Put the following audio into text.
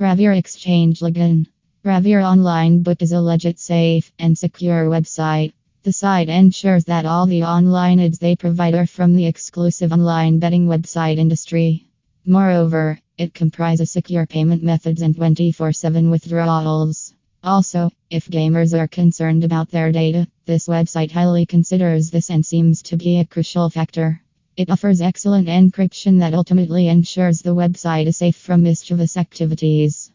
Rajveer Exchange Login. Rajveer Online Book is a legit, safe, and secure website. The site ensures that all the online ads they provide are from the exclusive online betting website industry. Moreover, it comprises secure payment methods and 24 7 withdrawals. Also, if gamers are concerned about their data, this website highly considers this and seems to be a crucial factor. It offers excellent encryption that ultimately ensures the website is safe from mischievous activities.